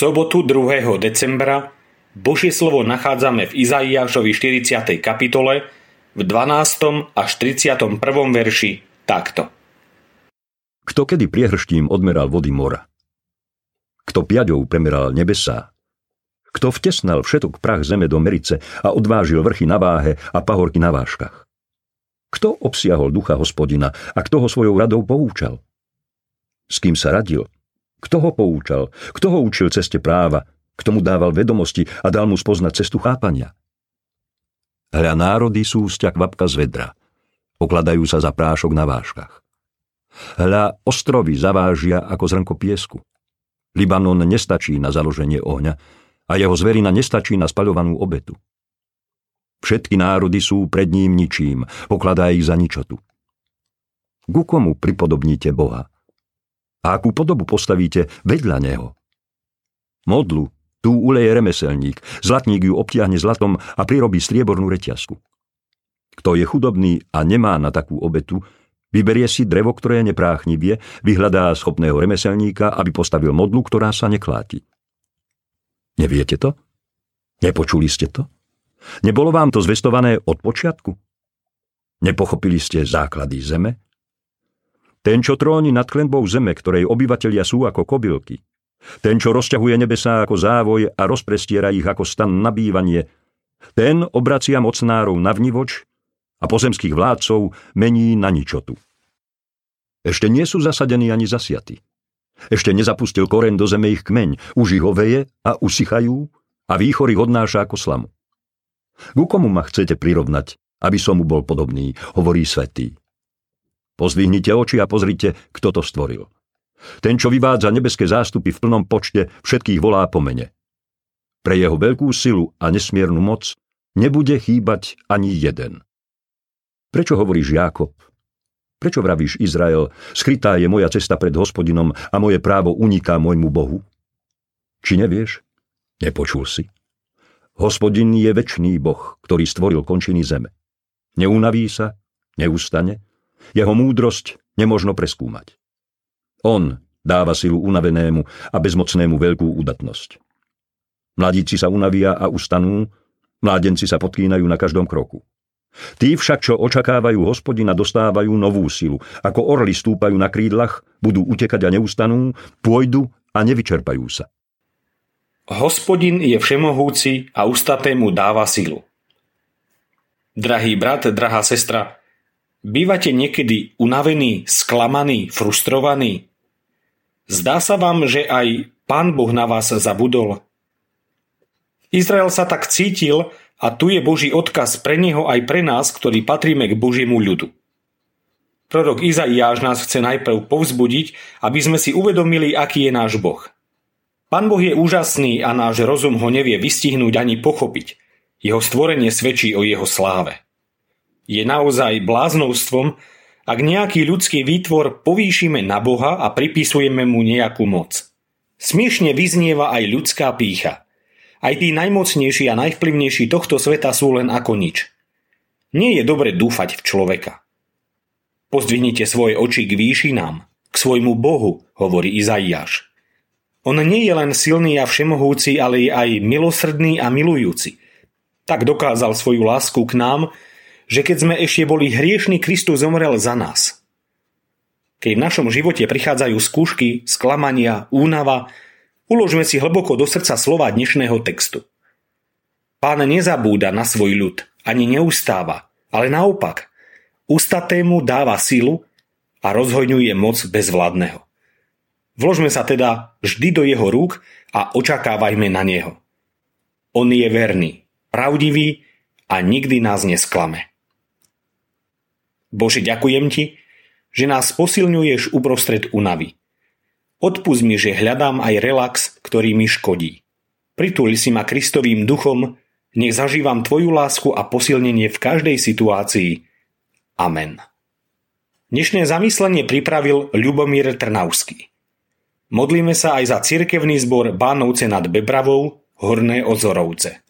sobotu 2. decembra Božie slovo nachádzame v Izaiášovi 40. kapitole v 12. až 31. verši takto. Kto kedy priehrštím odmeral vody mora? Kto piaďou premeral nebesá? Kto vtesnal všetok prach zeme do merice a odvážil vrchy na váhe a pahorky na váškach? Kto obsiahol ducha hospodina a kto ho svojou radou poučal? S kým sa radil? Kto ho poučal? Kto ho učil ceste práva? Kto mu dával vedomosti a dal mu spoznať cestu chápania? Hľa národy sú sťa kvapka z vedra. Okladajú sa za prášok na váškach. Hľa ostrovy zavážia ako zrnko piesku. Libanon nestačí na založenie ohňa a jeho zverina nestačí na spaľovanú obetu. Všetky národy sú pred ním ničím, pokladá ich za ničotu. Ku komu pripodobníte Boha? A akú podobu postavíte vedľa Neho? Modlu, tu uleje remeselník, zlatník ju obtiahne zlatom a prirobí striebornú reťazku. Kto je chudobný a nemá na takú obetu, vyberie si drevo, ktoré nepráchnivie, vyhľadá schopného remeselníka, aby postavil modlu, ktorá sa nekláti. Neviete to? Nepočuli ste to? Nebolo vám to zvestované od počiatku? Nepochopili ste základy zeme? Ten, čo tróni nad klenbou zeme, ktorej obyvatelia sú ako kobylky. Ten, čo rozťahuje nebesá ako závoj a rozprestiera ich ako stan na bývanie. Ten obracia mocnárov na vnivoč a pozemských vládcov mení na ničotu. Ešte nie sú zasadení ani zasiatí. Ešte nezapustil koren do zeme ich kmeň, už ich oveje a usychajú a výchor ich odnáša ako slamu. Ku komu ma chcete prirovnať, aby som mu bol podobný, hovorí svetý. Pozvihnite oči a pozrite, kto to stvoril. Ten, čo vyvádza nebeské zástupy v plnom počte, všetkých volá po mene. Pre jeho veľkú silu a nesmiernu moc nebude chýbať ani jeden. Prečo hovoríš Jákob? Prečo vravíš Izrael, skrytá je moja cesta pred hospodinom a moje právo uniká môjmu Bohu? Či nevieš? Nepočul si. Hospodin je väčší Boh, ktorý stvoril končiny zeme. Neunaví sa, neustane, jeho múdrosť nemožno preskúmať. On dáva silu unavenému a bezmocnému veľkú udatnosť. Mladíci sa unavia a ustanú, mládenci sa podkýnajú na každom kroku. Tí však, čo očakávajú hospodina, dostávajú novú silu. Ako orly stúpajú na krídlach, budú utekať a neustanú, pôjdu a nevyčerpajú sa. Hospodin je všemohúci a ustatému dáva silu. Drahý brat, drahá sestra, Bývate niekedy unavení, sklamaní, frustrovaní? Zdá sa vám, že aj Pán Boh na vás zabudol? Izrael sa tak cítil a tu je Boží odkaz pre neho aj pre nás, ktorí patríme k Božiemu ľudu. Prorok Izaiáš nás chce najprv povzbudiť, aby sme si uvedomili, aký je náš Boh. Pán Boh je úžasný a náš rozum ho nevie vystihnúť ani pochopiť. Jeho stvorenie svedčí o jeho sláve. Je naozaj bláznovstvom, ak nejaký ľudský výtvor povýšime na Boha a pripisujeme mu nejakú moc. Smiešne vyznieva aj ľudská pícha. Aj tí najmocnejší a najvplyvnejší tohto sveta sú len ako nič. Nie je dobre dúfať v človeka. Pozdvihnite svoje oči k výšinám, k svojmu Bohu, hovorí Izaiáš. On nie je len silný a všemohúci, ale aj milosrdný a milujúci. Tak dokázal svoju lásku k nám, že keď sme ešte boli hriešni, Kristus zomrel za nás. Keď v našom živote prichádzajú skúšky, sklamania, únava, uložme si hlboko do srdca slova dnešného textu. Pán nezabúda na svoj ľud, ani neustáva, ale naopak, ustatému dáva silu a rozhojňuje moc bezvládneho. Vložme sa teda vždy do jeho rúk a očakávajme na neho. On je verný, pravdivý a nikdy nás nesklame. Bože, ďakujem Ti, že nás posilňuješ uprostred únavy. Odpust mi, že hľadám aj relax, ktorý mi škodí. Pritúľ si ma Kristovým duchom, nech zažívam Tvoju lásku a posilnenie v každej situácii. Amen. Dnešné zamyslenie pripravil Ľubomír Trnavský. Modlíme sa aj za cirkevný zbor Bánovce nad Bebravou, Horné Ozorovce.